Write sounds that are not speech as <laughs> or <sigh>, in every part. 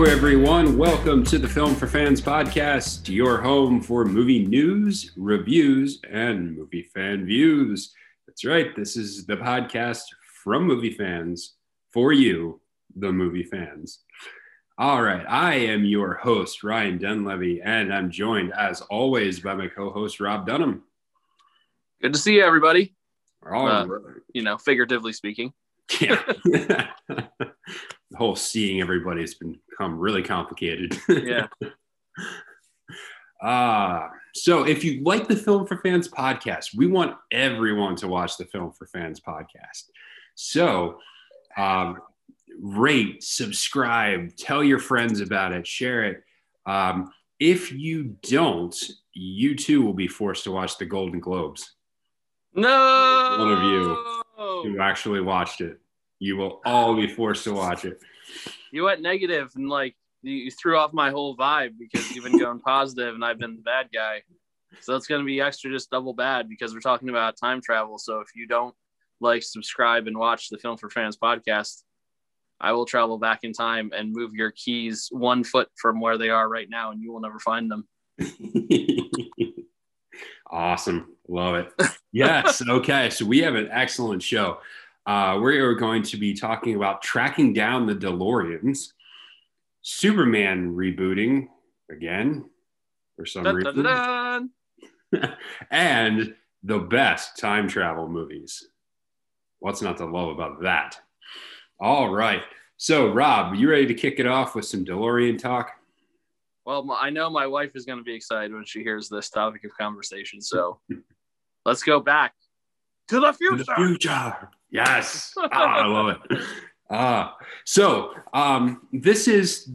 Hello, everyone. Welcome to the Film for Fans podcast, your home for movie news, reviews, and movie fan views. That's right. This is the podcast from movie fans for you, the movie fans. All right. I am your host, Ryan Dunlevy, and I'm joined, as always, by my co host, Rob Dunham. Good to see you, everybody. All Uh, right. You know, figuratively speaking. Yeah. <laughs> <laughs> the whole seeing everybody has become really complicated. Yeah. Ah, <laughs> so if you like the Film for Fans podcast, we want everyone to watch the Film for Fans podcast. So, um, rate, subscribe, tell your friends about it, share it. Um, if you don't, you too will be forced to watch the Golden Globes. No. One of you. Who actually watched it? You will all be forced to watch it. You went negative and like you, threw off my whole vibe because you've been going positive and I've been the bad guy. So it's going to be extra just double bad because we're talking about time travel. So if you don't like, subscribe, and watch the Film for Fans podcast, I will travel back in time and move your keys one foot from where they are right now and you will never find them. <laughs> awesome. Love it. Yes. Okay. So we have an excellent show. Uh, we are going to be talking about tracking down the DeLoreans, Superman rebooting again for some Dun, reason, dun, dun. <laughs> and the best time travel movies. What's not to love about that? All right. So, Rob, you ready to kick it off with some DeLorean talk? Well, I know my wife is going to be excited when she hears this topic of conversation. So <laughs> let's go back to the To future. the future. Yes. Ah, I love it. <laughs> Ah, so um, this is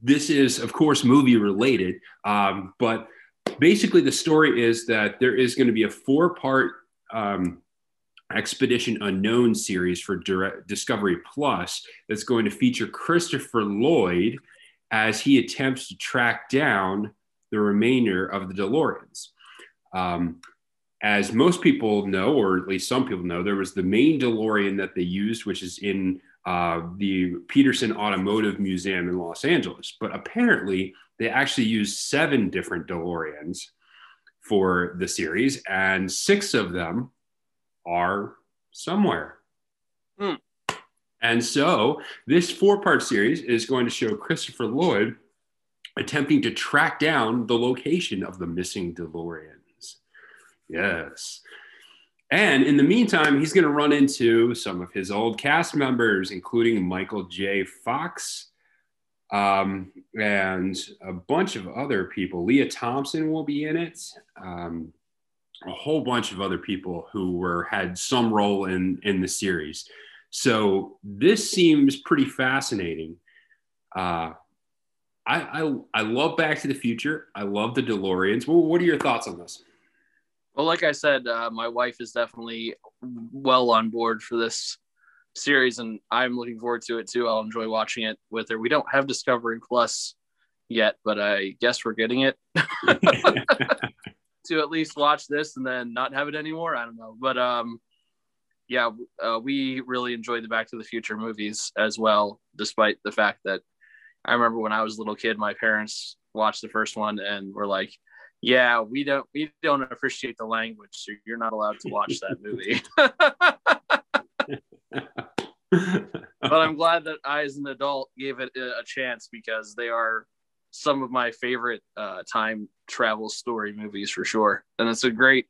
this is of course movie related, um, but basically the story is that there is going to be a four part um, expedition unknown series for direct discovery plus that's going to feature christopher lloyd as he attempts to track down the remainder of the deloreans um, as most people know, or at least some people know, there was the main DeLorean that they used, which is in uh, the Petersen Automotive Museum in Los Angeles. But apparently, they actually used seven different DeLoreans for the series, and six of them are somewhere. Hmm. And so, this four part series is going to show Christopher Lloyd attempting to track down the location of the missing DeLoreans. Yes. And in the meantime, he's going to run into some of his old cast members, including Michael J. Fox um, and a bunch of other people. Lea Thompson will be in it. Um, a whole bunch of other people who were had some role in in the series. So this seems pretty fascinating. Uh, I, I I love Back to the Future. I love the DeLoreans. Well, what are your thoughts on this? Well, like I said, uh, my wife is definitely well on board for this series, and I'm looking forward to it too. I'll enjoy watching it with her. We don't have Discovery Plus yet, but I guess we're getting it <laughs> to at least watch this and then not have it anymore. I don't know, but um, yeah, uh, we really enjoyed the Back to the Future movies as well, despite the fact that I remember when I was a little kid, my parents watched the first one and were like, "Yeah, we don't we don't appreciate the language, so you're not allowed to watch that movie." <laughs> but I'm glad that I, as an adult, gave it a chance because they are some of my favorite uh, time travel story movies for sure. And it's a great,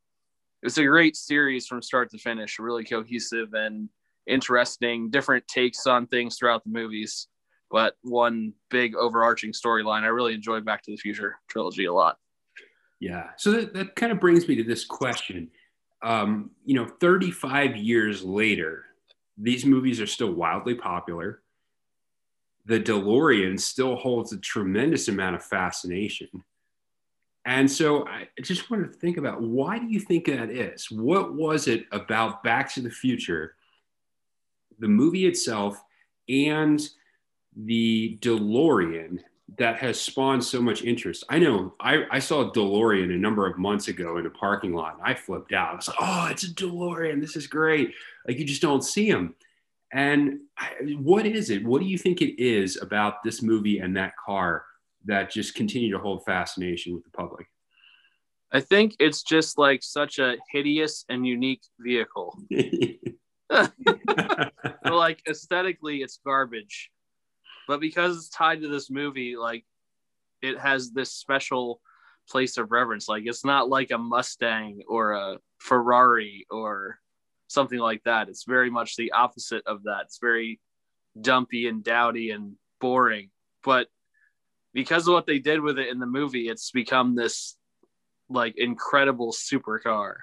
it's a great series from start to finish. Really cohesive and interesting, different takes on things throughout the movies, but one big overarching storyline. I really enjoyed Back to the Future trilogy a lot. Yeah. So that, that kind of brings me to this question. Um, you know, 35 years later, these movies are still wildly popular. The DeLorean still holds a tremendous amount of fascination. And so I just wanted to think about why do you think that is? What was it about Back to the Future, the movie itself, and the DeLorean that has spawned so much interest. I know I, I saw a DeLorean a number of months ago in a parking lot and I flipped out. I was like, oh, it's a DeLorean. This is great. Like you just don't see them. And what is it? What do you think it is about this movie and that car that just continue to hold fascination with the public? I think it's just like such a hideous and unique vehicle. <laughs> <laughs> like aesthetically, it's garbage, but because it's tied to this movie, like it has this special place of reverence. Like it's not like a Mustang or a Ferrari or something like that. It's very much the opposite of that. It's very dumpy and dowdy and boring. But because of what they did with it in the movie, it's become this like incredible supercar.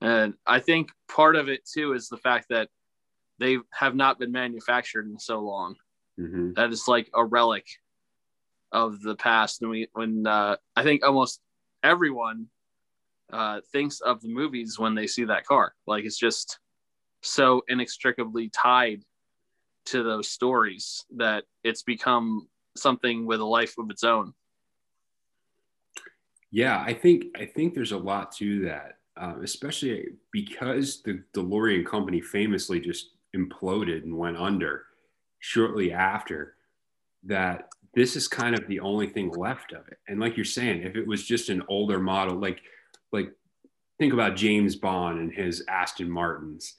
And I think part of it too is the fact that they have not been manufactured in so long. Mm-hmm. That is like a relic of the past. And we, when uh, I think almost everyone uh, thinks of the movies when they see that car, like it's just so inextricably tied to those stories that it's become something with a life of its own. Yeah, I think I think there's a lot to that, uh, especially because the DeLorean company famously just imploded and went under shortly after. That this is kind of the only thing left of it. And like you're saying, if it was just an older model, like like think about James Bond and his Aston Martins,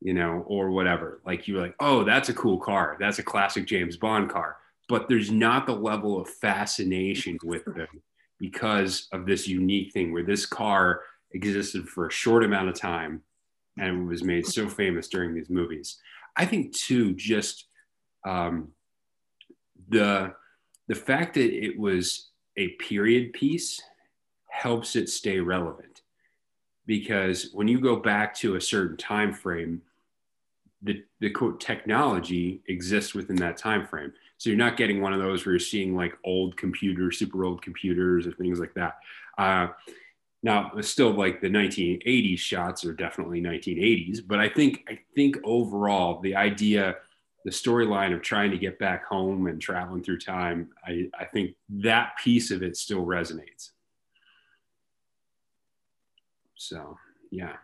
you know, or whatever. Like you're like, oh, that's a cool car. That's a classic James Bond car. But there's not the level of fascination with <laughs> them because of this unique thing where this car existed for a short amount of time and was made so famous during these movies. I think too, just um, the the fact that it was a period piece helps it stay relevant because when you go back to a certain time frame the, the quote technology exists within that time frame so you're not getting one of those where you're seeing like old computers, super old computers, or things like that. Uh, now, still like the 1980s shots are definitely 1980s, but I think I think overall the idea, the storyline of trying to get back home and traveling through time, I, I think that piece of it still resonates. So yeah,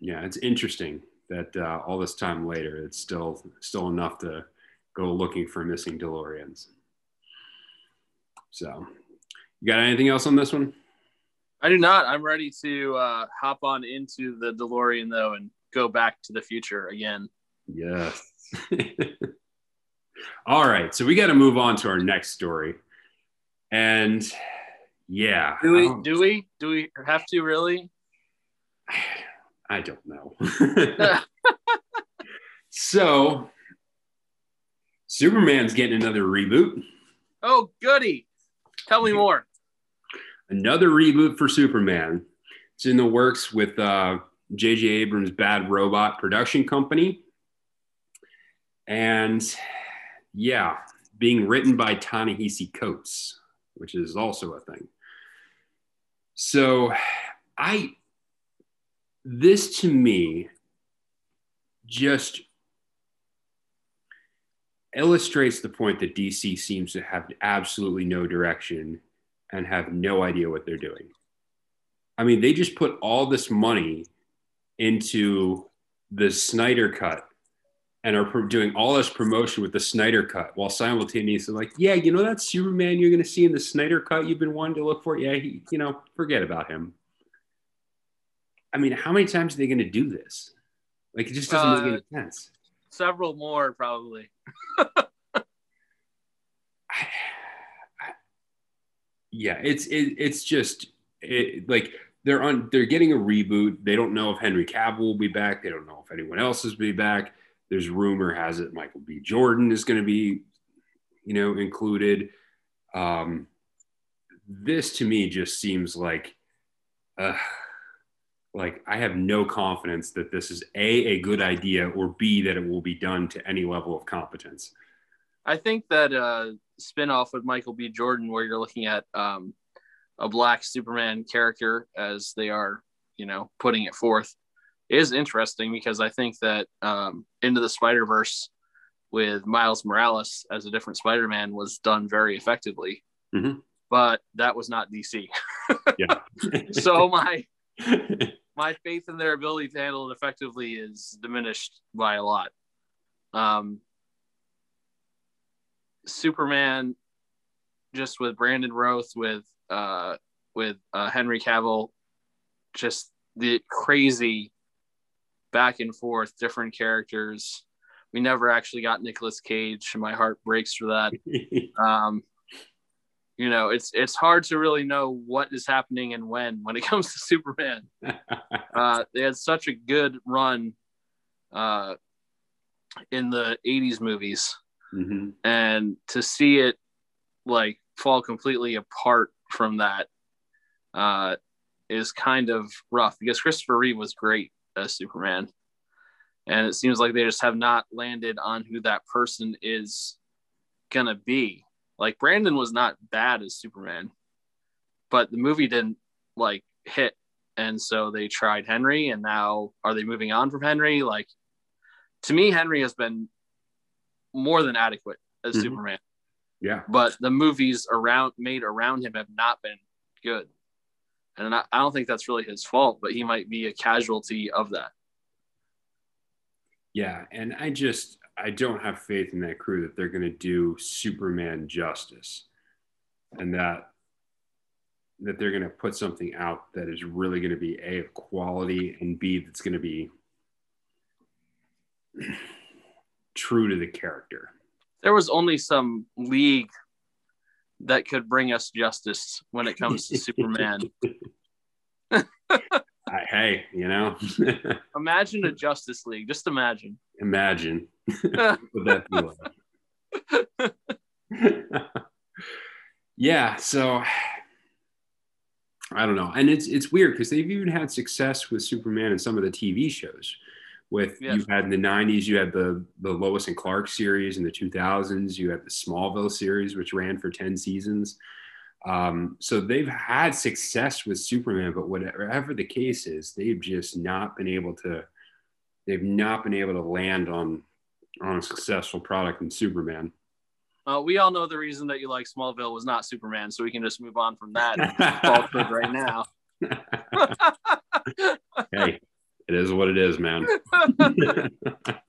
yeah, it's interesting that uh, all this time later, it's still still enough to go looking for missing DeLoreans. So, you got anything else on this one? I do not. I'm ready to uh, hop on into the DeLorean though and go back to the future again. Yes. <laughs> All right. So we got to move on to our next story. And yeah. Do we, do we, do we have to really? I don't know. <laughs> so Superman's getting another reboot. Oh, goody. Tell me more. Another reboot for Superman. It's in the works with uh, J.J. Abrams' Bad Robot production company. And yeah, being written by Ta-Nehisi Coates, which is also a thing. So I, this to me just illustrates the point that DC seems to have absolutely no direction and have no idea what they're doing. I mean, they just put all this money into the Snyder cut and are doing all this promotion with the Snyder cut while simultaneously like, yeah, you know that Superman you're going to see in the Snyder cut you've been wanting to look for? Yeah, he, you know, forget about him. I mean, how many times are they going to do this? Like, it just doesn't uh, make any sense several more probably. <laughs> yeah, it's it, it's just it, like they're on they're getting a reboot. They don't know if Henry Cavill will be back. They don't know if anyone else is be back. There's rumor has it Michael B. Jordan is going to be, you know, included. Um, this to me just seems like, uh, like I have no confidence that this is a a good idea or b that it will be done to any level of competence. I think that uh, spinoff with Michael B. Jordan, where you're looking at um, a black Superman character as they are, you know, putting it forth, is interesting because I think that um, Into the Spider Verse with Miles Morales as a different Spider Man was done very effectively. Mm-hmm. But that was not DC. <laughs> yeah. <laughs> so my <laughs> my faith in their ability to handle it effectively is diminished by a lot. Um, Superman, just with Brandon Routh, with uh, with uh, Henry Cavill, just the crazy back and forth, different characters. We never actually got Nicolas Cage. And my heart breaks for that. <laughs> um, you know, it's it's hard to really know what is happening and when when it <laughs> comes to Superman. uh, they had such a good run uh, in the '80s movies, hmm and to see it like fall completely apart from that uh, is kind of rough because Christopher Reeve was great as Superman, and it seems like they just have not landed on who that person is gonna be. Like Brandon was not bad as Superman, but the movie didn't like hit, and so they tried Henry, and now are they moving on from Henry? Like to me, Henry has been more than adequate as Mhm. Superman Yeah. but the movies around made around him have not been good. And I, I don't think that's really his fault, but he might be a casualty of that. Yeah, and I just I don't have faith in that crew that they're going to do Superman justice, and that that they're going to put something out that is really going to be a of quality and b that's going to be <clears throat> true to the character. There was only some league that could bring us justice when it comes to Superman. <laughs> <laughs> I, hey, you know, <laughs> Imagine a Justice League. Just imagine. imagine what that be like. yeah, so I don't know, and it's it's weird because they've even had success with Superman in some of the TV shows. With Yeah. you've had in the '90s, you had the the Lois and Clark series in the 2000s. You had the Smallville series, which ran for 10 seasons. Um, so they've had success with Superman, but whatever the case is, they've just not been able to. They've not been able to land on on a successful product in Superman. Uh, we all know the reason that you like Smallville was not Superman, so we can just move on from that <laughs> right now. <laughs> hey, it is what it is, man. <laughs> <laughs>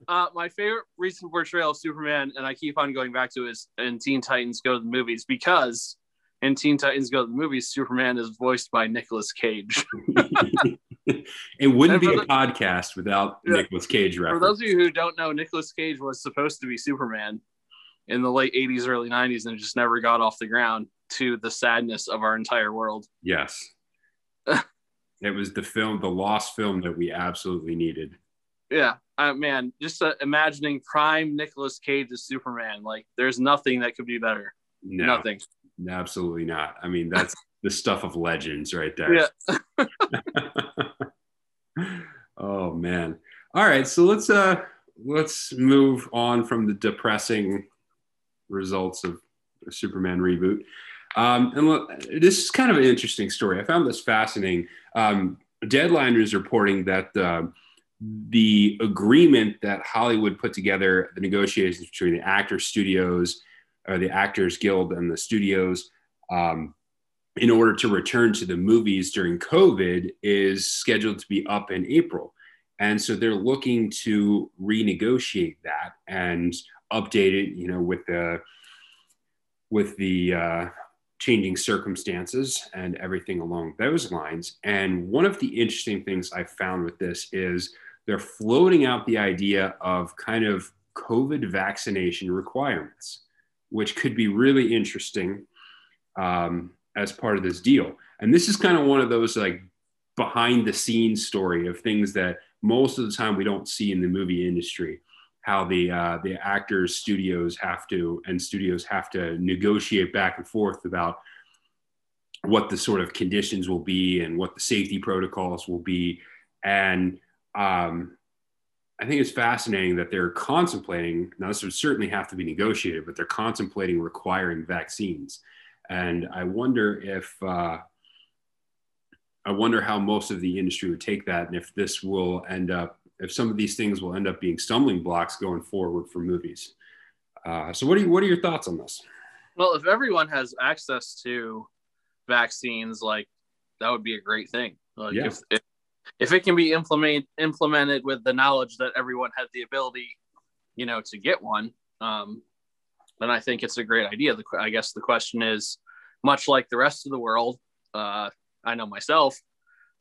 Uh, my favorite recent portrayal of Superman, and I keep on going back to, is in Teen Titans Go to the Movies because in Teen Titans Go to the Movies, Superman is voiced by Nicolas Cage. <laughs> it wouldn't be a for podcast without Yeah. Nicolas Cage For those of you who don't know, Nicolas Cage was supposed to be Superman in the late 80s, early 90s, and just never got off the ground to the sadness of our entire world. yes. It was the film, the lost film that we absolutely needed. Yeah, uh, man, just uh, imagining prime Nicolas Cage as Superman, like there's nothing that could be better. No, Nothing. absolutely not. I mean, that's <laughs> the stuff of legends right there. Yeah. <laughs> oh man. All right, so let's uh let's move on from the depressing results of the Superman reboot. Um, and look, this is kind of an interesting story. I found this fascinating. Um, Deadline is reporting that uh, the agreement that Hollywood put together, the negotiations between the actor studios, or the Actors Guild, and the studios, um, in order to return to the movies during COVID, is scheduled to be up in April. And so they're looking to renegotiate that and update it, you know, with the with the uh, changing circumstances and everything along those lines. And one of the interesting things I found with this is they're floating out the idea of kind of COVID vaccination requirements, which could be really interesting um, as part of this deal. And this is kind of one of those like behind the scenes story of things that most of the time we don't see in the movie industry how the uh, the actors studios have to and studios have to negotiate back and forth about what the sort of conditions will be and what the safety protocols will be and um, I think it's fascinating that they're contemplating. Now, this would certainly have to be negotiated, but they're contemplating requiring vaccines. And I wonder if uh, I wonder how most of the industry would take that, and if this will end up, if some of these things will end up being stumbling blocks going forward for movies. Uh, so, what are you, what are your thoughts on this? Well, if everyone has access to vaccines, like that would be a great thing. Like Yeah. if, if if it can be implement implemented with the knowledge that everyone has the ability you know, to get one, um, then I think it's a great idea. The, I guess the question is, much like the rest of the world, uh, I know myself,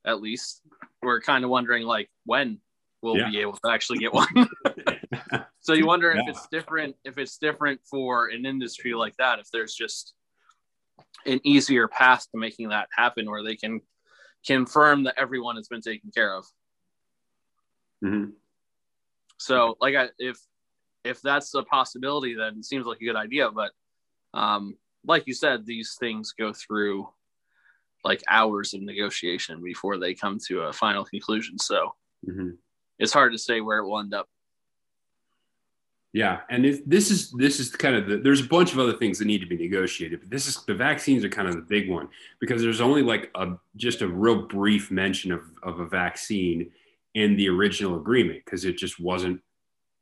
at least, we're kind of wondering like when we'll yeah. be able to actually get one. <laughs> so you wonder yeah. if it's different, if it's different for an industry like that, if there's just an easier path to making that happen, where they can confirm that everyone has been taken care of. Mm-hmm. So, like, I, if if that's a possibility, then it seems like a good idea. But um, like you said, these things go through like hours of negotiation before they come to a final conclusion. So mm-hmm. It's hard to say where it will end up. Yeah, and it, this is this is kind of the, there's a bunch of other things that need to be negotiated, but this is the vaccines are kind of the big one because there's only like a just a real brief mention of of a vaccine in the original agreement because it just wasn't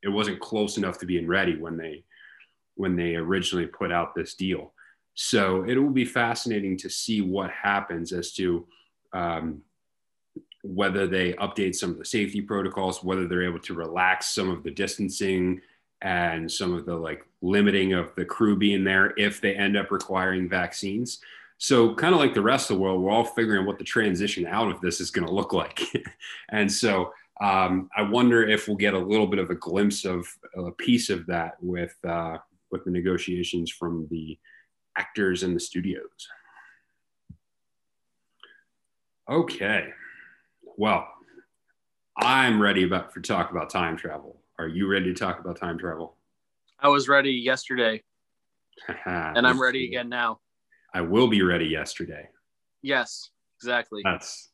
it wasn't close enough to being ready when they when they originally put out this deal. So it will be fascinating to see what happens as to um, whether they update some of the safety protocols, whether they're able to relax some of the distancing and some of the like limiting of the crew being there if they end up requiring vaccines. So, kind of like the rest of the world, we're all figuring what the transition out of this is going to look like. <laughs> and so, um, I wonder if we'll get a little bit of a glimpse of a piece of that with uh, with the negotiations from the actors and the studios. Okay, well, I'm ready about for talk about time travel. Are you ready to talk about time travel? I was ready yesterday, <laughs> and I'm ready again now. I will be ready yesterday. Yes, exactly. That's.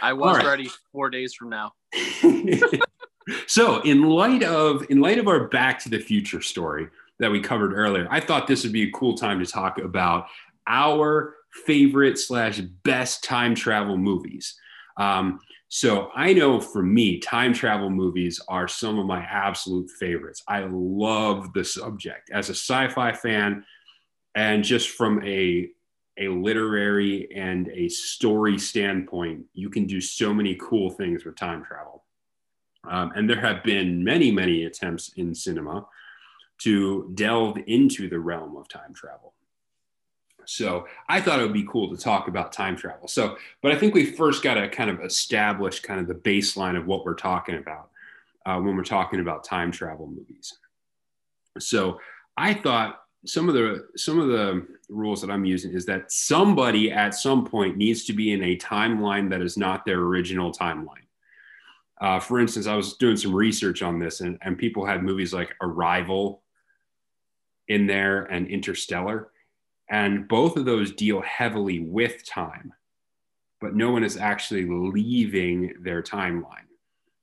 I was right. ready four days from now. <laughs> <laughs> so, in light of in light of our Back to the Future story, that we covered earlier. I thought this would be a cool time to talk about our favorite slash best time travel movies. Um, so I know for me, time travel movies are some of my absolute favorites. I love the subject as a sci-fi fan, and just from a a literary and a story standpoint, you can do so many cool things with time travel. Um, and there have been many, many attempts in cinema to delve into the realm of time travel. So I thought it would be cool to talk about time travel. So, but I think we first got to kind of establish kind of the baseline of what we're talking about uh, when we're talking about time travel movies. So I thought some of the some of the rules that I'm using is that somebody at some point needs to be in a timeline that is not their original timeline. Uh, for instance, I was doing some research on this, and, and people had movies like Arrival in there and Interstellar. And both of those deal heavily with time, but no one is actually leaving their timeline.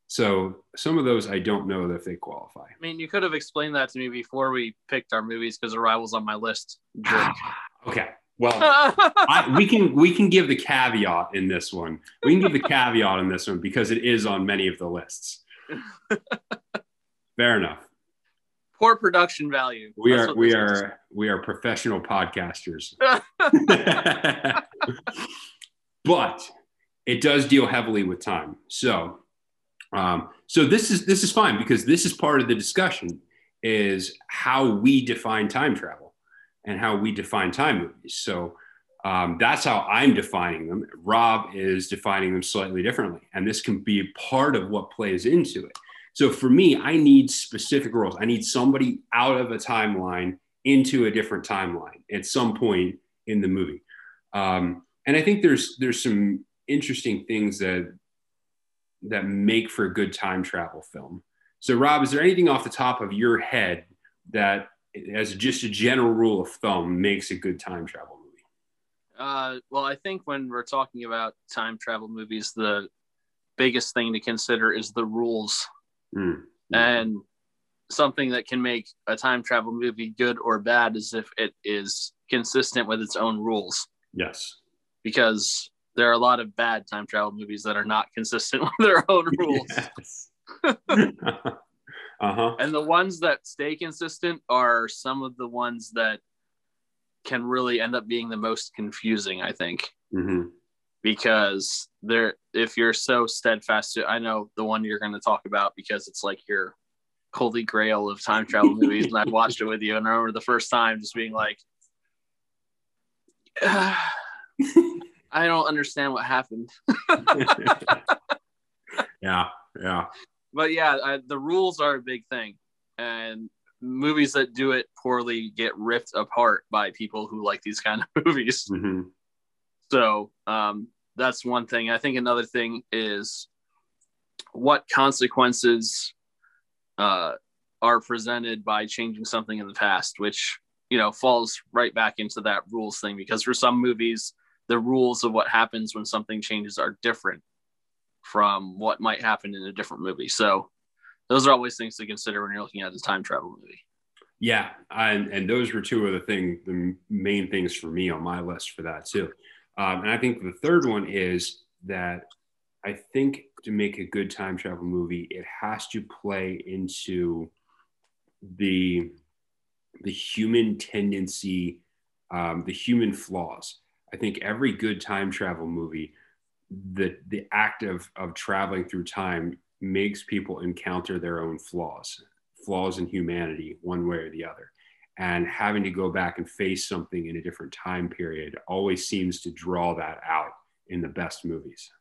So some of those I don't know if they qualify. I mean, you could have explained that to me before we picked our movies because Arrival's on my list. <sighs> okay. Well, <laughs> I, we can we can give the caveat in this one. We can give the caveat in this one because it is on many of the lists. <laughs> Fair enough poor production value. We That's are we are is. we are professional podcasters. <laughs> <laughs> but it does deal heavily with time. So um, so this is this is fine because this is part of the discussion is how we define time travel and how we define time movies. So um, that's how I'm defining them. Rob is defining them slightly differently, and this can be part of what plays into it. So for me, I need specific roles. I need somebody out of a timeline into a different timeline at some point in the movie. Um, and I think there's there's some interesting things that that make for a good time travel film. So Rob, is there anything off the top of your head that as just a general rule of thumb makes a good time travel movie? Uh, well, I think when we're talking about time travel movies, the biggest thing to consider is the rules Mm. And something that can make a time travel movie good or bad is if it is consistent with its own rules. Yes. Because there are a lot of bad time travel movies that are not consistent <laughs> with their own rules. Yes. <laughs> <laughs> uh-huh. And the ones that stay consistent are some of the ones that can really end up being the most confusing, I think. Mm-hmm because there if you're so steadfast to, i know the one you're going to talk about because it's like your holy grail of time travel <laughs> movies, and I watched it with you. And I remember the first time just being like, <sighs> I don't understand what happened. <laughs> yeah, yeah. But yeah, I, the rules are a big thing, and movies that do it poorly get ripped apart by people who like these kind of <laughs> movies. Mm-hmm. So um, that's one thing. I think another thing is what consequences uh, are presented by changing something in the past, which you know falls right back into that rules thing because for some movies the rules of what happens when something changes are different from what might happen in a different movie. So those are always things to consider when you're looking at a time travel movie. Yeah, and and those were two of the thing, the main things for me on my list for that too. Um, and I think the third one is that I think to make a good time travel movie, it has to play into the the human tendency, um, the human flaws. I think every good time travel movie, the the act of of traveling through time makes people encounter their own flaws, flaws in humanity, one way or the other. And having to go back and face something in a different time period always seems to draw that out in the best movies.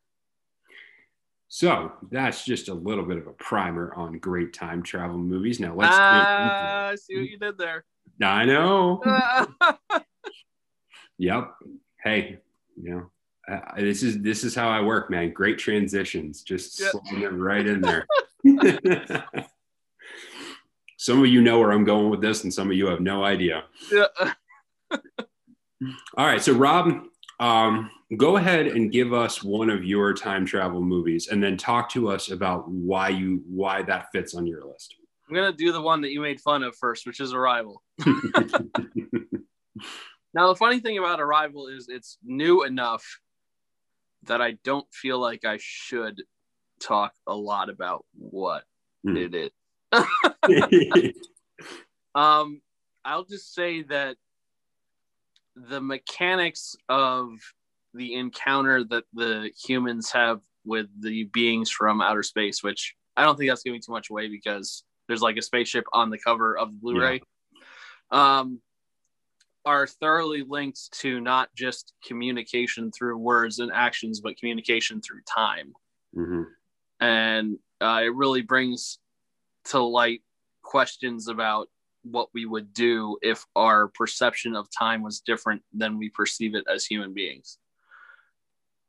So that's just a little bit of a primer on great time travel movies. Now let's. Ah, I see what you did there. I know. <laughs> yep. Hey, you know, uh, this is this is how I work, man. Great transitions, just yep. right in there. <laughs> some of you know where I'm going with this, and some of you have no idea. Yeah. <laughs> All right, so Rob, um, go ahead and give us one of your time travel movies, and then talk to us about why you why that fits on your list. I'm gonna do the one that you made fun of first, which is Arrival. <laughs> <laughs> now, the funny thing about Arrival is it's new enough that I don't feel like I should talk a lot about what mm. it is. <laughs> um, I'll just say that the mechanics of the encounter that the humans have with the beings from outer space, which I don't think that's giving too much away because there's like a spaceship on the cover of the Blu-ray. Yeah. Um, are thoroughly linked to not just communication through words and actions, but communication through time. Mm-hmm. And uh, it really brings to light questions about what we would do if our perception of time was different than we perceive it as human beings.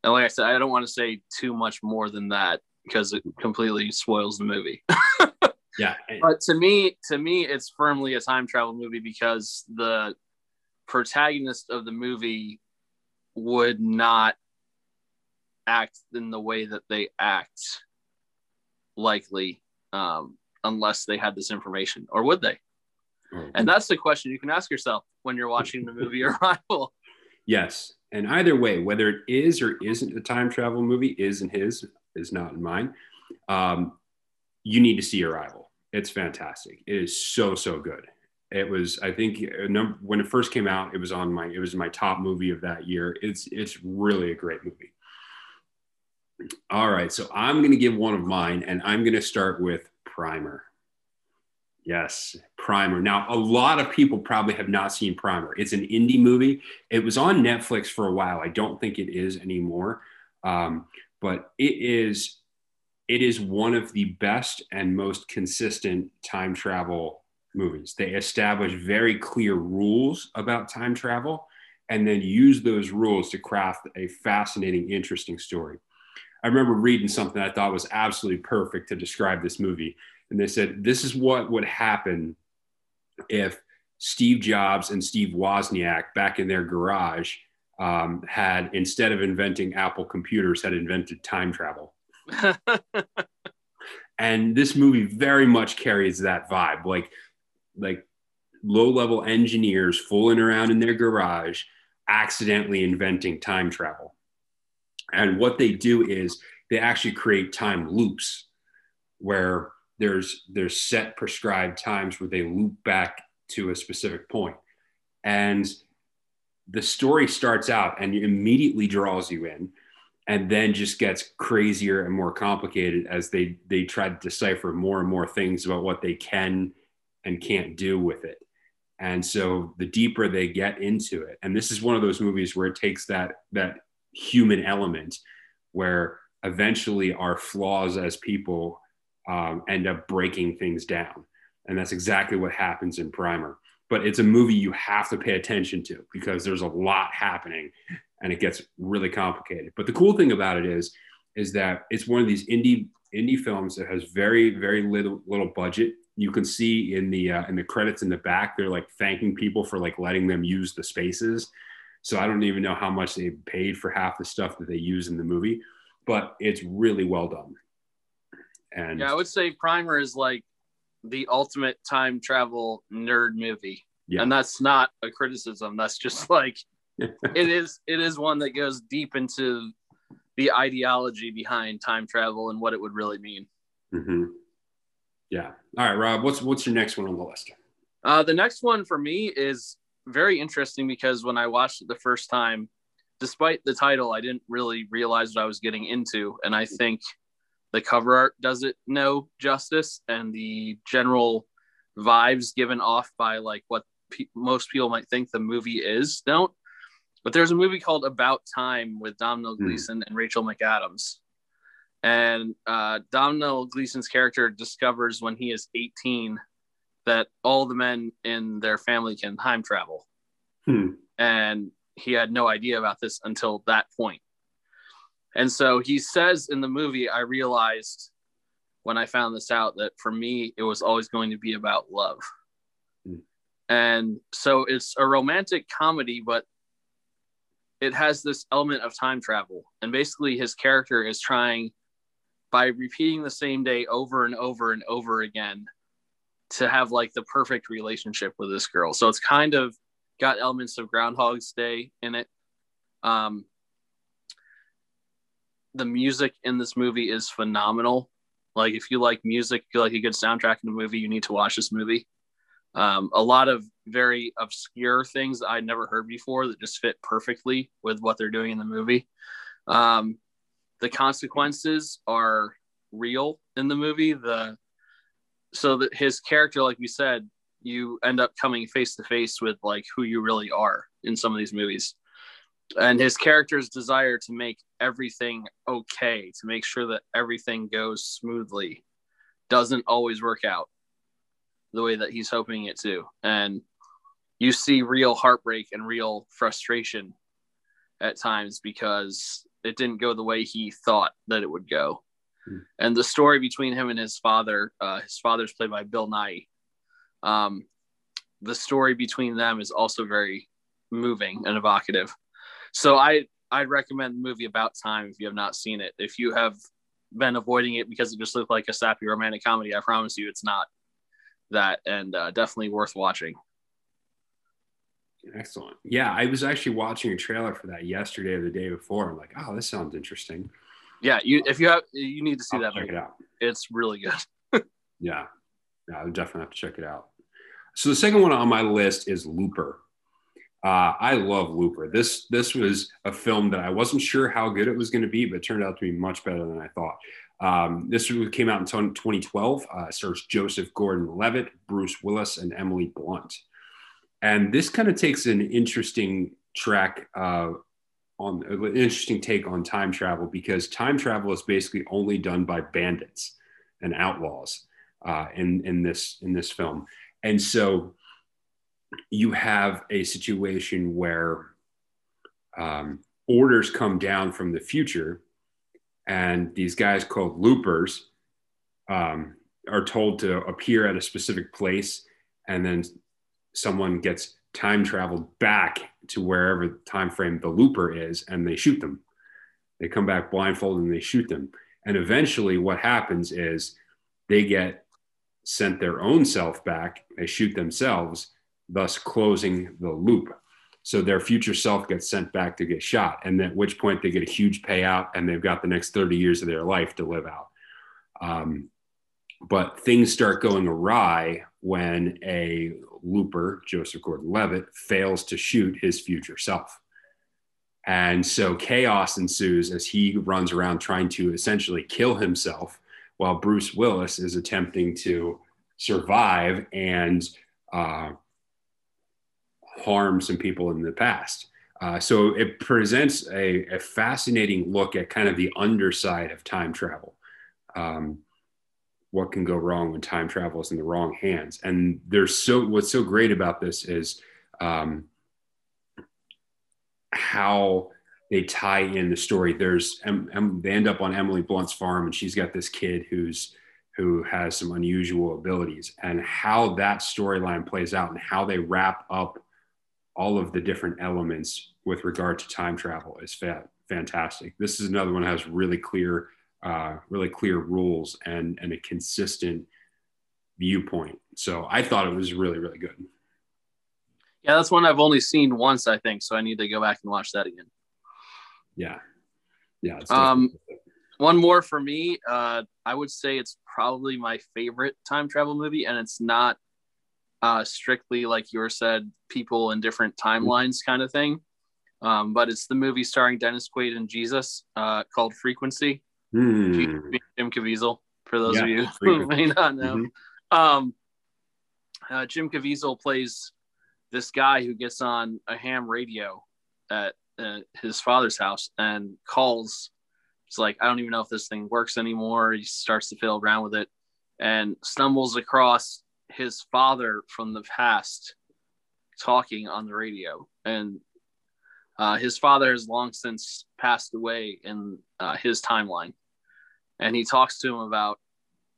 And like I said, I don't want to say too much more than that because it completely spoils the movie. <laughs> yeah. But to me, to me, it's firmly a time travel movie because the protagonist of the movie would not act in the way that they act likely um, unless they had this information or would they? Mm-hmm. and that's the question you can ask yourself when you're watching the movie <laughs> arrival. Yes. And either way whether it is or isn't a time travel movie is in his is not in mine um, you need to see arrival. It's fantastic. It is so so good. It was, I think, when it first came out, it was on my, it was my top movie of that year. It's, it's really a great movie. All right, so I'm going to give one of mine, and I'm going to start with Primer. Yes, Primer. Now, a lot of people probably have not seen Primer. It's an indie movie. It was on Netflix for a while. I don't think it is anymore, um, but it is. It is one of the best and most consistent time travel movies. They establish very clear rules about time travel and then use those rules to craft a fascinating, interesting story. I remember reading something I thought was absolutely perfect to describe this movie. And they said, This is what would happen if Steve Jobs and Steve Wozniak back in their garage um, had, instead of inventing Apple computers, had invented time travel. <laughs> and this movie very much carries that vibe. Like like low level engineers fooling around in their garage, accidentally inventing time travel. And what they do is they actually create time loops where there's there's set prescribed times where they loop back to a specific point. And the story starts out and immediately draws you in. and then just gets crazier and more complicated as they they try to decipher more and more things about what they can and can't do with it and so the deeper they get into it and this is one of those movies where it takes that that human element where eventually our flaws as people um, end up breaking things down and that's exactly what happens in primer but it's a movie you have to pay attention to because there's a lot happening and it gets really complicated. But the cool thing about it is, is that it's one of these indie indie films that has very very little little budget. You can see in the uh, in the credits in the back, they're like thanking people for like letting them use the spaces. So I don't even know how much they paid for half the stuff that they use in the movie, but it's really well done. And yeah, I would say Primer is like the ultimate time travel nerd movie. Yeah. And that's not a criticism. That's just <laughs> like <laughs> it is it is one that goes deep into the ideology behind time travel and what it would really mean. Mm-hmm. Yeah. All right, Rob. What's what's your next one on the list? Uh, the next one for me is very interesting because when I watched it the first time, despite the title, I didn't really realize what I was getting into, and I think the cover art does it no justice, and the general vibes given off by like what pe- most people might think the movie is don't. But there's a movie called About Time with Domhnall hmm. Gleeson mm. and Rachel McAdams. And uh, Domhnall Gleeson's character discovers when he is 18 that all the men in their family can time travel. Hmm. And he had no idea about this until that point. And so he says in the movie, I realized when I found this out that for me, it was always going to be about love. Hmm. And so it's a romantic comedy, but it has this element of time travel. And basically, his character is trying, by repeating the same day over and over and over again, to have like the perfect relationship with this girl. So it's kind of got elements of Groundhog's Day in it. Um, the music in this movie is phenomenal. Like, if you like music, you like a good soundtrack in a movie, you need to watch this movie. Um, a lot of very obscure things I'd never heard before that just fit perfectly with what they're doing in the movie. Um, the consequences are real in the movie. The so that his character, like we said, you end up coming face to face with like who you really are in some of these movies. And his character's desire to make everything okay, to make sure that everything goes smoothly, doesn't always work out the way that he's hoping it to. And you see real heartbreak and real frustration at times because it didn't go the way he thought that it would go. And the story between him and his father, uh, his father's played by Bill Nighy. Um, the story between them is also very moving and evocative. So I I'd recommend the movie About Time if you have not seen it. If you have been avoiding it because it just looked like a sappy romantic comedy, I promise you it's not that and uh, definitely worth watching. Excellent. Yeah, I was actually watching a trailer for that yesterday or the day before. I'm like, oh, this sounds interesting. Yeah, you if you have you need to see I'll that. Check movie. it out. It's really good. <laughs> yeah, yeah, I definitely have to check it out. So the second one on my list is Looper. Uh, I love Looper. This this was a film that I wasn't sure how good it was going to be, but it turned out to be much better than I thought. Um, this came out in 2012. Uh, stars Joseph Gordon-Levitt, Bruce Willis, and Emily Blunt. And this kind of takes an interesting track uh, on an interesting take on time travel because time travel is basically only done by bandits and outlaws uh, in in this in this film. And so you have a situation where um, orders come down from the future and these guys called loopers um, are told to appear at a specific place and then someone gets time traveled back to wherever the time frame the looper is and they shoot them. They come back blindfolded and they shoot them. And eventually what happens is they get sent their own self back. They shoot themselves thus closing the loop. So their future self gets sent back to get shot, and at which point they get a huge payout and they've got the next 30 years of their life to live out. Um, but things start going awry when a looper, Joseph Gordon Levitt, fails to shoot his future self. And so chaos ensues as he runs around trying to essentially kill himself while Bruce Willis is attempting to survive and uh, harm some people in the past. Uh, so it presents a, a, fascinating look at kind of the underside of time travel. Um, what can go wrong when time travel is in the wrong hands? And there's so what's so great about this is um, how they tie in the story. There's um, they end up on Emily Blunt's farm, and she's got this kid who's who has some unusual abilities, and how that storyline plays out, and how they wrap up all of the different elements with regard to time travel is fa- fantastic. This is another one that has really clear, uh, really clear rules and and a consistent viewpoint. So I thought it was really really good. Yeah, that's one I've only seen once, I think. So I need to go back and watch that again. Yeah, yeah. Um, one more for me. Uh, I would say it's probably my favorite time travel movie, and it's not uh, strictly like you said, people in different timelines kind of thing. Um, but it's the movie starring Dennis Quaid and Jesus uh, called Frequency. Mm. Jim Caviezel, for those yeah, of you who <laughs> may not know. Mm-hmm. Um, uh, Jim Caviezel plays this guy who gets on a ham radio at uh, his father's house and calls. It's like, I don't even know if this thing works anymore. He starts to fiddle around with it and stumbles across his father from the past talking on the radio. And uh, his father has long since passed away in uh, his timeline. And he talks to him about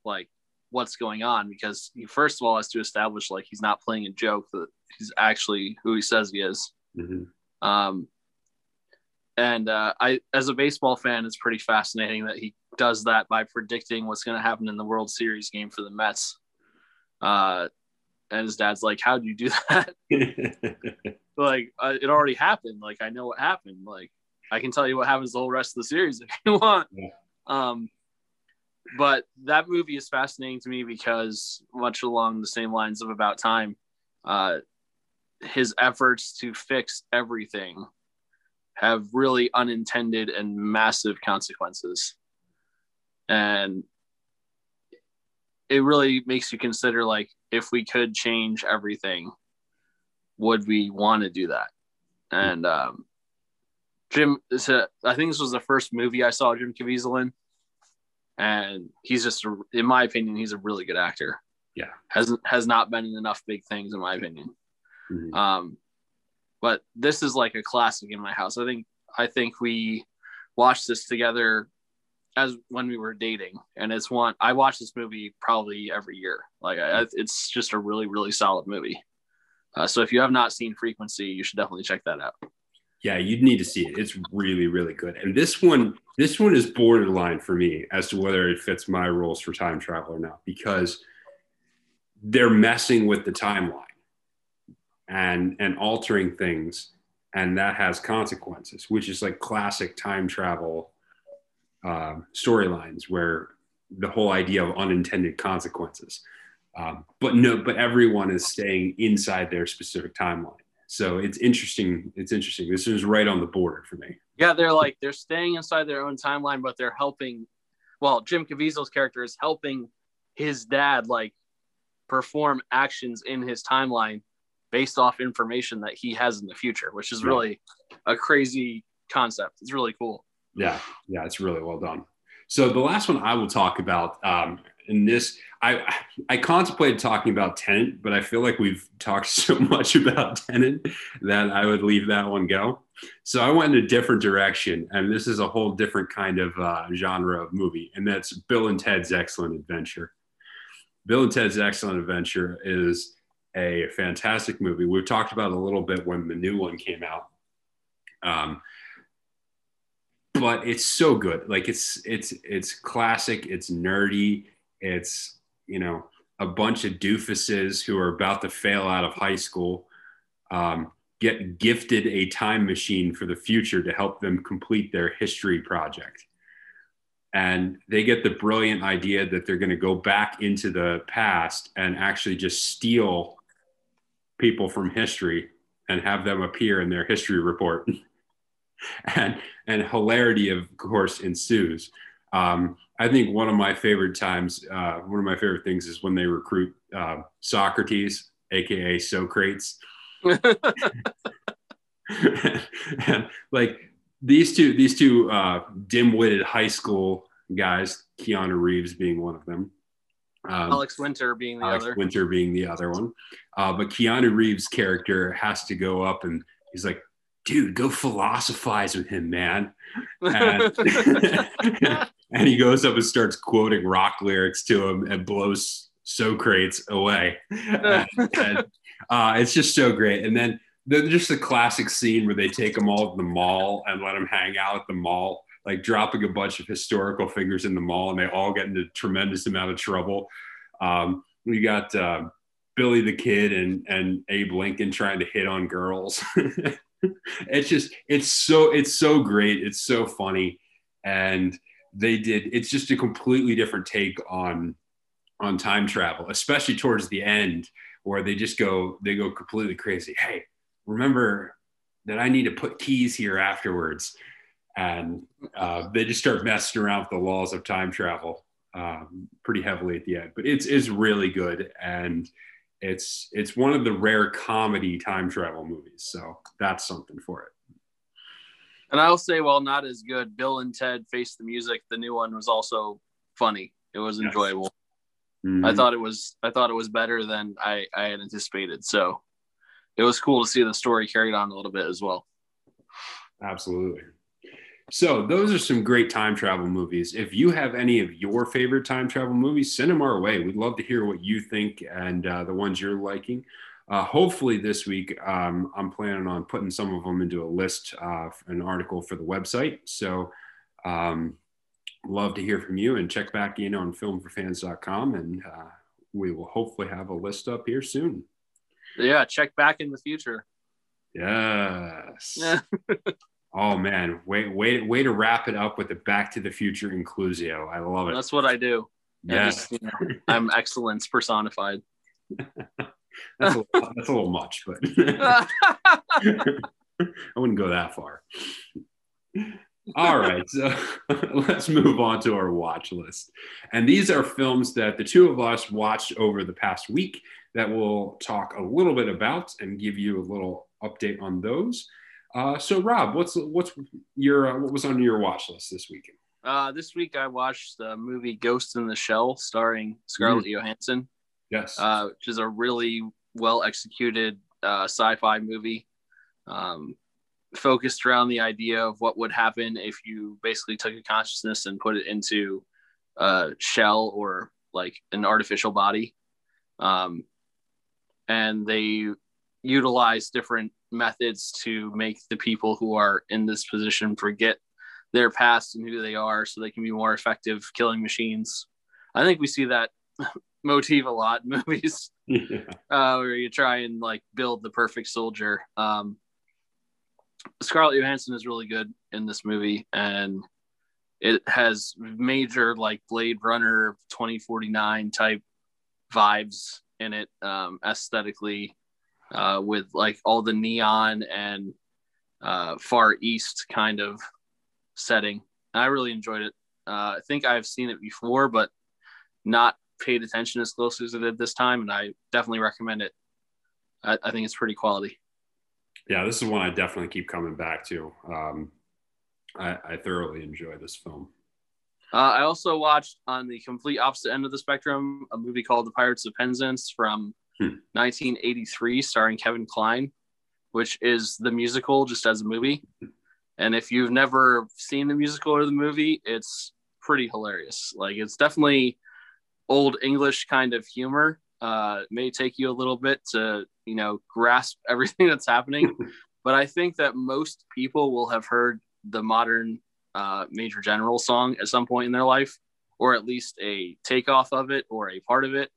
like what's going on because he first of all has to establish like he's not playing a joke that he's actually who he says he is. Mm-hmm. Um, and uh, I, as a baseball fan, it's pretty fascinating that he does that by predicting what's going to happen in the World Series game for the Mets. Uh, and his dad's like, "How do you do that?" <laughs> like, uh, it already happened. Like, I know what happened. Like, I can tell you what happens the whole rest of the series if you want. Yeah. Um, but that movie is fascinating to me because much along the same lines of about time uh, his efforts to fix everything have really unintended and massive consequences. And it really makes you consider like if we could change everything would we want to do that? And um, jim i think this was the first movie i saw jim caviezel in and he's just in my opinion he's a really good actor. Yeah. Has has not been in enough big things in my opinion. Mm-hmm. um but this is like a classic in my house. I think i think we watched this together as when we were dating. And it's one i watch this movie probably every year. Like I, it's just a really really solid movie. Uh, so if you have not seen frequency you should definitely check that out yeah, you'd need to see it. It's really, really good. And this one, this one is borderline for me as to whether it fits my rules for time travel or not, because they're messing with the timeline and and altering things, and that has consequences, which is like classic time travel uh, storylines where the whole idea of unintended consequences. Um, but no, but everyone is staying inside their specific timeline. So it's interesting. It's interesting. This is right on the border for me. Yeah, they're like they're staying inside their own timeline, but they're helping. Well, Jim Caviezel's character is helping his dad like perform actions in his timeline based off information that he has in the future, which is really a crazy concept. It's really cool. Yeah, yeah, it's really well done. So the last one I will talk about, um, in this I I contemplated talking about Tenet, but I feel like we've talked <laughs> so much about Tenet that I would leave that one go. So I went in a different direction, and this is a whole different kind of uh, genre of movie, and that's Bill and Ted's Excellent Adventure. Bill and Ted's Excellent Adventure is a fantastic movie. We've talked about a little bit when the new one came out. Um, but it's so good. Like it's it's it's classic. It's nerdy. It's, you know, a bunch of doofuses who are about to fail out of high school um, get gifted a time machine for the future to help them complete their history project. And they get the brilliant idea that they're going to go back into the past and actually just steal people from history and have them appear in their history report. <laughs> and and hilarity of course ensues. Um, I think one of my favorite times, uh, one of my favorite things is when they recruit uh, Socrates, aka Socrates. <laughs> and like these two, these two uh, dim-witted high school guys, Keanu Reeves being one of them, um, Alex Winter being the Alex other. Winter being the other one. Uh, but Keanu Reeves' character has to go up and he's like, dude, go philosophize with him, man. And, <laughs> <laughs> and he goes up and starts quoting rock lyrics to him and blows Socrates away. <laughs> and, and, uh, it's just so great. And then the, just the classic scene where they take them all to the mall and let them hang out at the mall like dropping a bunch of historical figures in the mall and they all get into tremendous amount of trouble. Um, we got uh, Billy the Kid and, and Abe Lincoln trying to hit on girls. <laughs> it's just, it's so, it's so great. It's so funny. And they did, it's just a completely different take on, on time travel, especially towards the end where they just go, they go completely crazy. Hey, remember that I need to put keys here afterwards and uh, they just start messing around with the laws of time travel um, pretty heavily at the end. But it's is really good, and it's it's one of the rare comedy time travel movies. So that's something for it. And I'll say, while not as good, Bill and Ted Face the Music, the new one was also funny. It was yes. enjoyable. Mm-hmm. I thought it was I thought it was better than I, I had anticipated. So it was cool to see the story carried on a little bit as well. Absolutely. So those are some great time travel movies. If you have any of your favorite time travel movies, send them our way. We'd love to hear what you think and uh, the ones you're liking. Uh, hopefully this week, um, I'm planning on putting some of them into a list, uh, an article for the website. So um, love to hear from you and check back in on filmforfans.com and uh, we will hopefully have a list up here soon. Yeah, check back in the future. Yes. <laughs> Oh man, way way way to wrap it up with the Back to the Future inclusio. I love it. That's what I do. Yes, you know, I'm excellence personified. <laughs> that's, a, <laughs> that's a little much, but <laughs> I wouldn't go that far. All right, so <laughs> let's move on to our watch list. And these are films that the two of us watched over the past week that we'll talk a little bit about and give you a little update on those. Uh, so Rob, what's what's your uh, what was on your watch list this weekend? Uh, this week I watched the movie Ghost in the Shell starring Scarlett mm. Johansson. Yes, uh, which is a really well executed uh, sci-fi movie, um, focused around the idea of what would happen if you basically took a consciousness and put it into a shell or like an artificial body. Um, and they utilize different methods to make the people who are in this position forget their past and who they are so they can be more effective killing machines. I think we see that motif a lot in <laughs> movies yeah. uh, where you try and like build the perfect soldier. Um, Scarlett Johansson is really good in this movie and it has major like Blade Runner 2049 type vibes in it um, aesthetically uh, with like all the neon and uh, far east kind of setting. I really enjoyed it. Uh, I think I've seen it before, but not paid attention as close as I did this time, and I definitely recommend it. I, I think it's pretty quality. Yeah, this is one I definitely keep coming back to. Um, I, I, thoroughly enjoy this film. Uh, I also watched on the complete opposite end of the spectrum a movie called The Pirates of Penzance from 1983, hmm. starring Kevin Kline, which is the musical just as a movie. And if you've never seen the musical or the movie, it's pretty hilarious. Like it's definitely old English kind of humor. Uh, may take you a little bit to you know grasp <laughs> everything that's happening, <laughs> but I think that most people will have heard the modern uh, Major General song at some point in their life, or at least a takeoff of it or a part of it.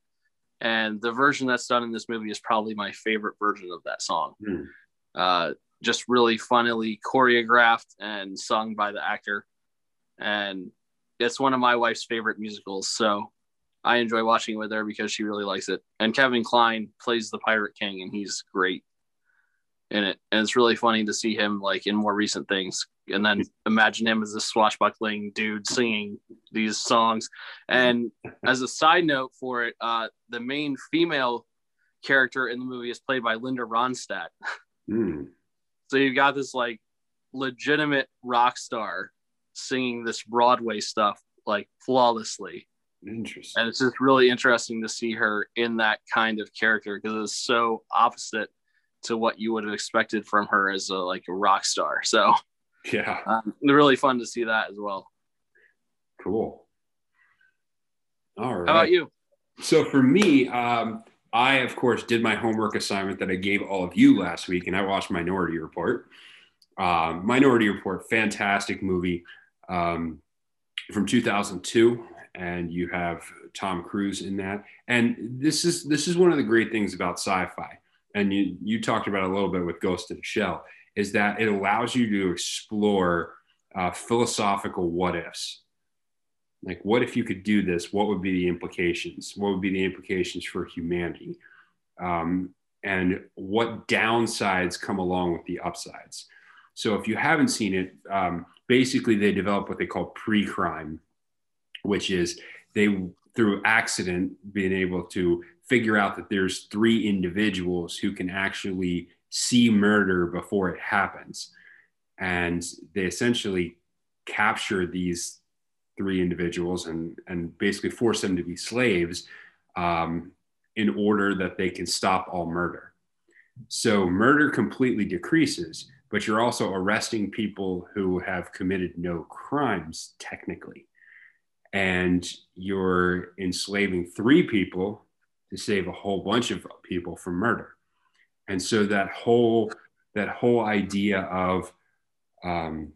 And the version that's done in this movie is probably my favorite version of that song. Mm. Uh, just really funnily choreographed and sung by the actor. And it's one of my wife's favorite musicals. So I enjoy watching it with her because she really likes it. And Kevin Kline plays the Pirate King, and he's great. in it, and it's really funny to see him like in more recent things. And then imagine him as a swashbuckling dude singing these songs. And as a side note for it, uh, the main female character in the movie is played by Linda Ronstadt. Mm. So you've got this like legitimate rock star singing this Broadway stuff like flawlessly. Interesting. And it's just really interesting to see her in that kind of character because it's so opposite to what you would have expected from her as a like a rock star. <laughs> So Yeah. um, really fun to see that as well. Cool. All right. How about you? So for me, um, I of course did my homework assignment that I gave all of you last week, and I watched Minority Report. Um, Minority Report, fantastic movie um, from 2002, and you have Tom Cruise in that. And this is this is one of the great things about sci-fi, and you you talked about a little bit with Ghost in the Shell, is that it allows you to explore uh, philosophical what ifs. Like what if you could do this? What would be the implications? What would be the implications for humanity? Um, and what downsides come along with the upsides? So if you haven't seen it um, basically they develop what they call pre-crime which is they through accident being able to figure out that there's three individuals who can actually see murder before it happens and they essentially capture these three individuals and and basically force them to be slaves um, in order that they can stop all murder. So murder completely decreases, but you're also arresting people who have committed no crimes technically, and you're enslaving three people to save a whole bunch of people from murder. And so that whole that whole idea of um,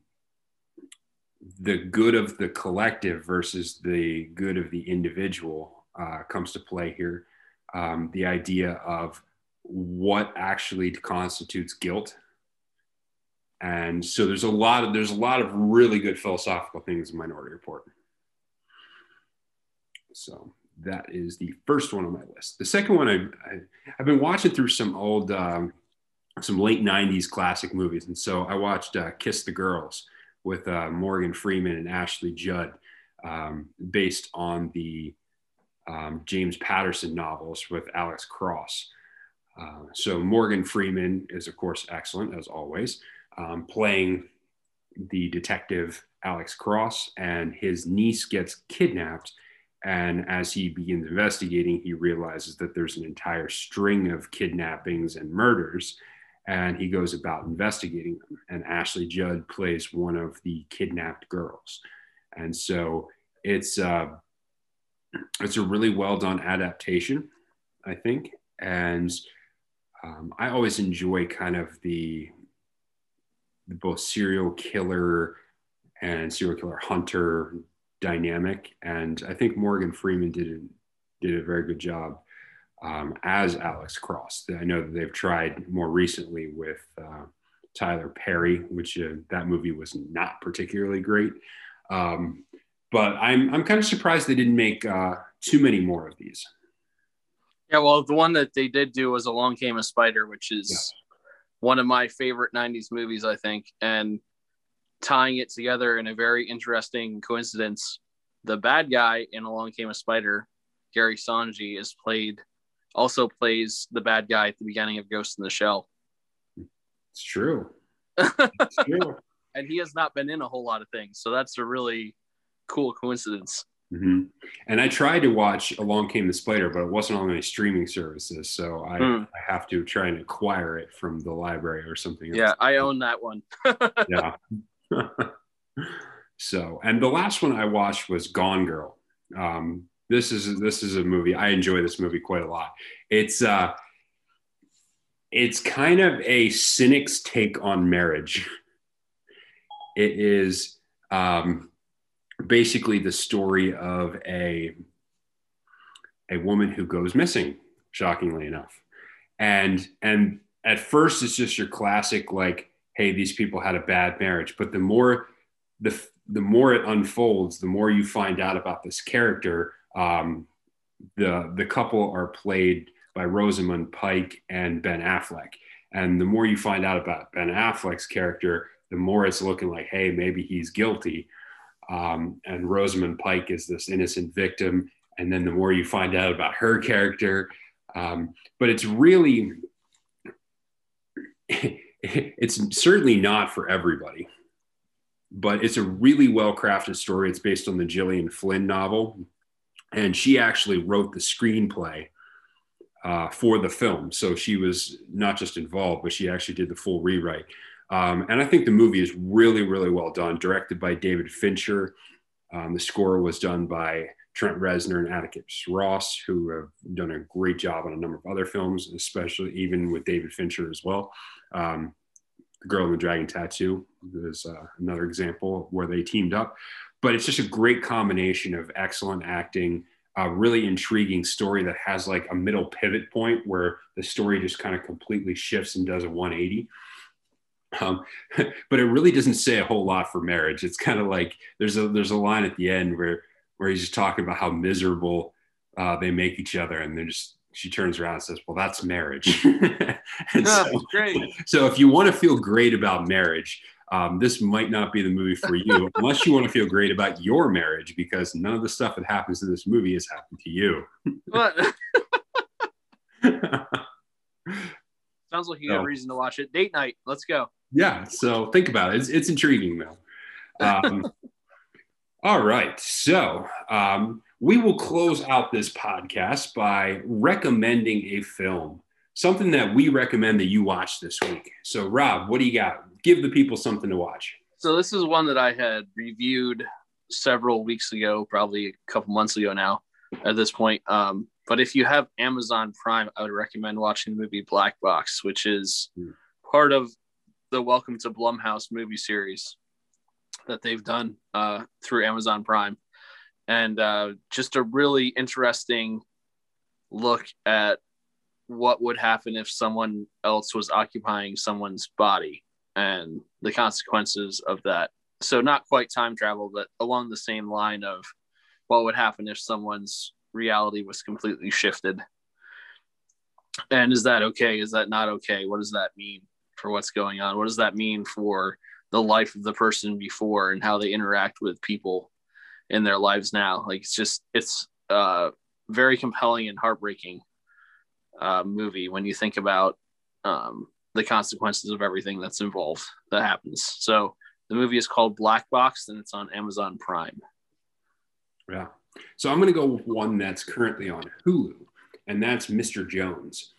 the good of the collective versus the good of the individual uh, comes to play here. Um, the idea of what actually constitutes guilt, and so there's a lot of there's a lot of really good philosophical things in Minority Report. So that is the first one on my list. The second one I, I have been watching through some old um, some late '90s classic movies, and so I watched uh, Kiss the Girls with uh, Morgan Freeman and Ashley Judd, um, based on the um, James Patterson novels with Alex Cross. Uh, so Morgan Freeman is, of course, excellent as always, um, playing the detective Alex Cross, and his niece gets kidnapped. And as he begins investigating, he realizes that there's an entire string of kidnappings and murders and he goes about investigating them. And Ashley Judd plays one of the kidnapped girls, and so it's uh, it's a really well done adaptation, I think, and um, I always enjoy kind of the, the both serial killer and serial killer hunter dynamic, and I think Morgan Freeman did a, did a very good job um, as Alex Cross. I know that they've tried more recently with uh, Tyler Perry, which uh, that movie was not particularly great. Um, but I'm I'm kind of surprised they didn't make uh, too many more of these. Yeah, well, the one that they did do was Along Came a Spider, which is yeah. one of my favorite '90s movies, I think, and tying it together in a very interesting coincidence. The bad guy in Along Came a Spider, Gary Soneji, is played also plays the bad guy at the beginning of Ghost in the Shell. It's true. <laughs> It's true. and he has not been in a whole lot of things, so that's a really cool coincidence. Mm-hmm. And I tried to watch Along Came the Spider, but it wasn't on any streaming services, so I, mm. I have to try and acquire it from the library or something. Else. Yeah, I own that one. <laughs> yeah. <laughs> so, and the last one I watched was Gone Girl. Um, this is this is a movie I enjoy this movie quite a lot. It's uh it's kind of a cynic's take on marriage. <laughs> It is um, basically the story of a a woman who goes missing, shockingly enough, and and at first it's just your classic like, hey, these people had a bad marriage, but the more the the more it unfolds, the more you find out about this character um, the the couple are played by Rosamund Pike and Ben Affleck, And the more you find out about Ben Affleck's character, the more it's looking like, hey, maybe he's guilty. Um, and Rosamund Pike is this innocent victim. And then the more you find out about her character, um, but it's really, <laughs> <laughs> it's certainly not for everybody, but it's a really well crafted story. It's based on the Gillian Flynn novel. And she actually wrote the screenplay uh, for the film. So she was not just involved, but she actually did the full rewrite. Um, and I think the movie is really, really well done, directed by David Fincher. Um, the score was done by Trent Reznor and Atticus Ross, who have done a great job on a number of other films, especially even with David Fincher as well. Um, the Girl in the Dragon Tattoo is uh, another example where they teamed up. But it's just a great combination of excellent acting, a really intriguing story that has like a middle pivot point where the story just kind of completely shifts and does a 180. Um, <laughs> but it really doesn't say a whole lot for marriage. It's kind of like there's a there's a line at the end where where he's just talking about how miserable uh, they make each other, and they're just she turns around and says, "Well, that's marriage." <laughs> <laughs> and oh, so, great. So if you want to feel great about marriage, um, this might not be the movie for you <laughs> unless you want to feel great about your marriage because none of the stuff that happens in this movie has happened to you. Sounds like you so, got a reason to watch it. Date night. Let's go. Yeah. So think about it. It's, it's intriguing though. Um, all right. So um, we will close out this podcast by recommending a film, something that we recommend that you watch this week. So, Rob, what do you got? Give the people something to watch. So, this is one that I had reviewed several weeks ago, probably a couple months ago now at this point. Um, but if you have Amazon Prime, I would recommend watching the movie Black Box, which is hmm. part of the Welcome to Blumhouse movie series that they've done uh, through Amazon Prime, and uh, just a really interesting look at what would happen if someone else was occupying someone's body and the consequences of that. So not quite time travel, but along the same line of what would happen if someone's reality was completely shifted. And is that okay? Is that not okay? What does that mean for what's going on? What does that mean for the life of the person before and how they interact with people in their lives now. Like it's just it's a very compelling and heartbreaking uh, movie when you think about um, the consequences of everything that's involved that happens. So the movie is called Black Box and it's on Amazon Prime. Yeah. So I'm going to go with one that's currently on Hulu, and that's Mr. Jones.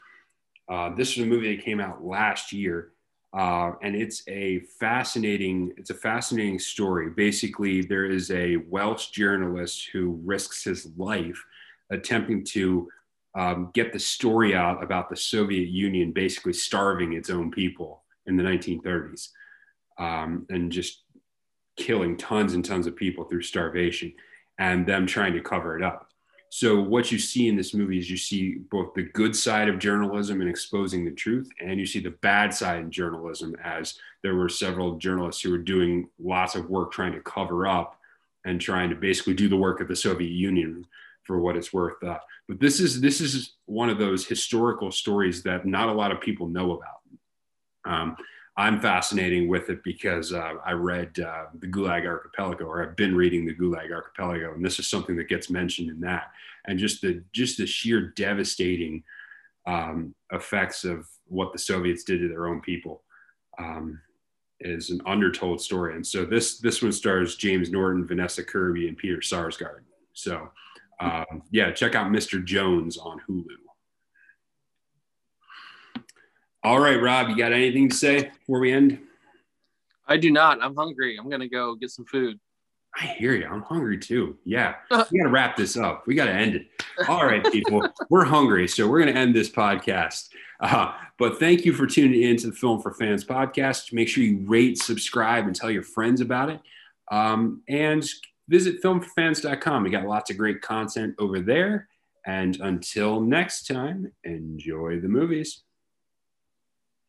Uh, this is a movie that came out last year uh, and it's a fascinating it's a fascinating story. Basically there is a welsh journalist who risks his life attempting to um, get the story out about the soviet union basically starving its own people in the 1930s um, and just killing tons and tons of people through starvation and them trying to cover it up so what you see in this movie is you see both the good side of journalism and exposing the truth, and you see the bad side in journalism as there were several journalists who were doing lots of work trying to cover up and trying to basically do the work of the Soviet Union for what it's worth. Uh, but this is this is one of those historical stories that not a lot of people know about. Um, I'm fascinating with it because uh, I read uh, the Gulag Archipelago, or I've been reading the Gulag Archipelago, and this is something that gets mentioned in that, and just the just the sheer devastating um, effects of what the Soviets did to their own people um, is an undertold story. And so this this one stars James Norton, Vanessa Kirby, and Peter Sarsgaard. So um, yeah, check out Mr. Jones on Hulu. All right, Rob, you got anything to say before we end? I do not. I'm hungry. I'm gonna go get some food. I hear you. I'm hungry too. Yeah, <laughs> we got to wrap this up. We got to end it. All right, people, we're hungry, so we're going to end this podcast. Uh, but thank you for tuning in to the Film for Fans podcast. Make sure you rate, subscribe, and tell your friends about it. Um, and visit filmforfans.com. We got lots of great content over there. And until next time, enjoy the movies.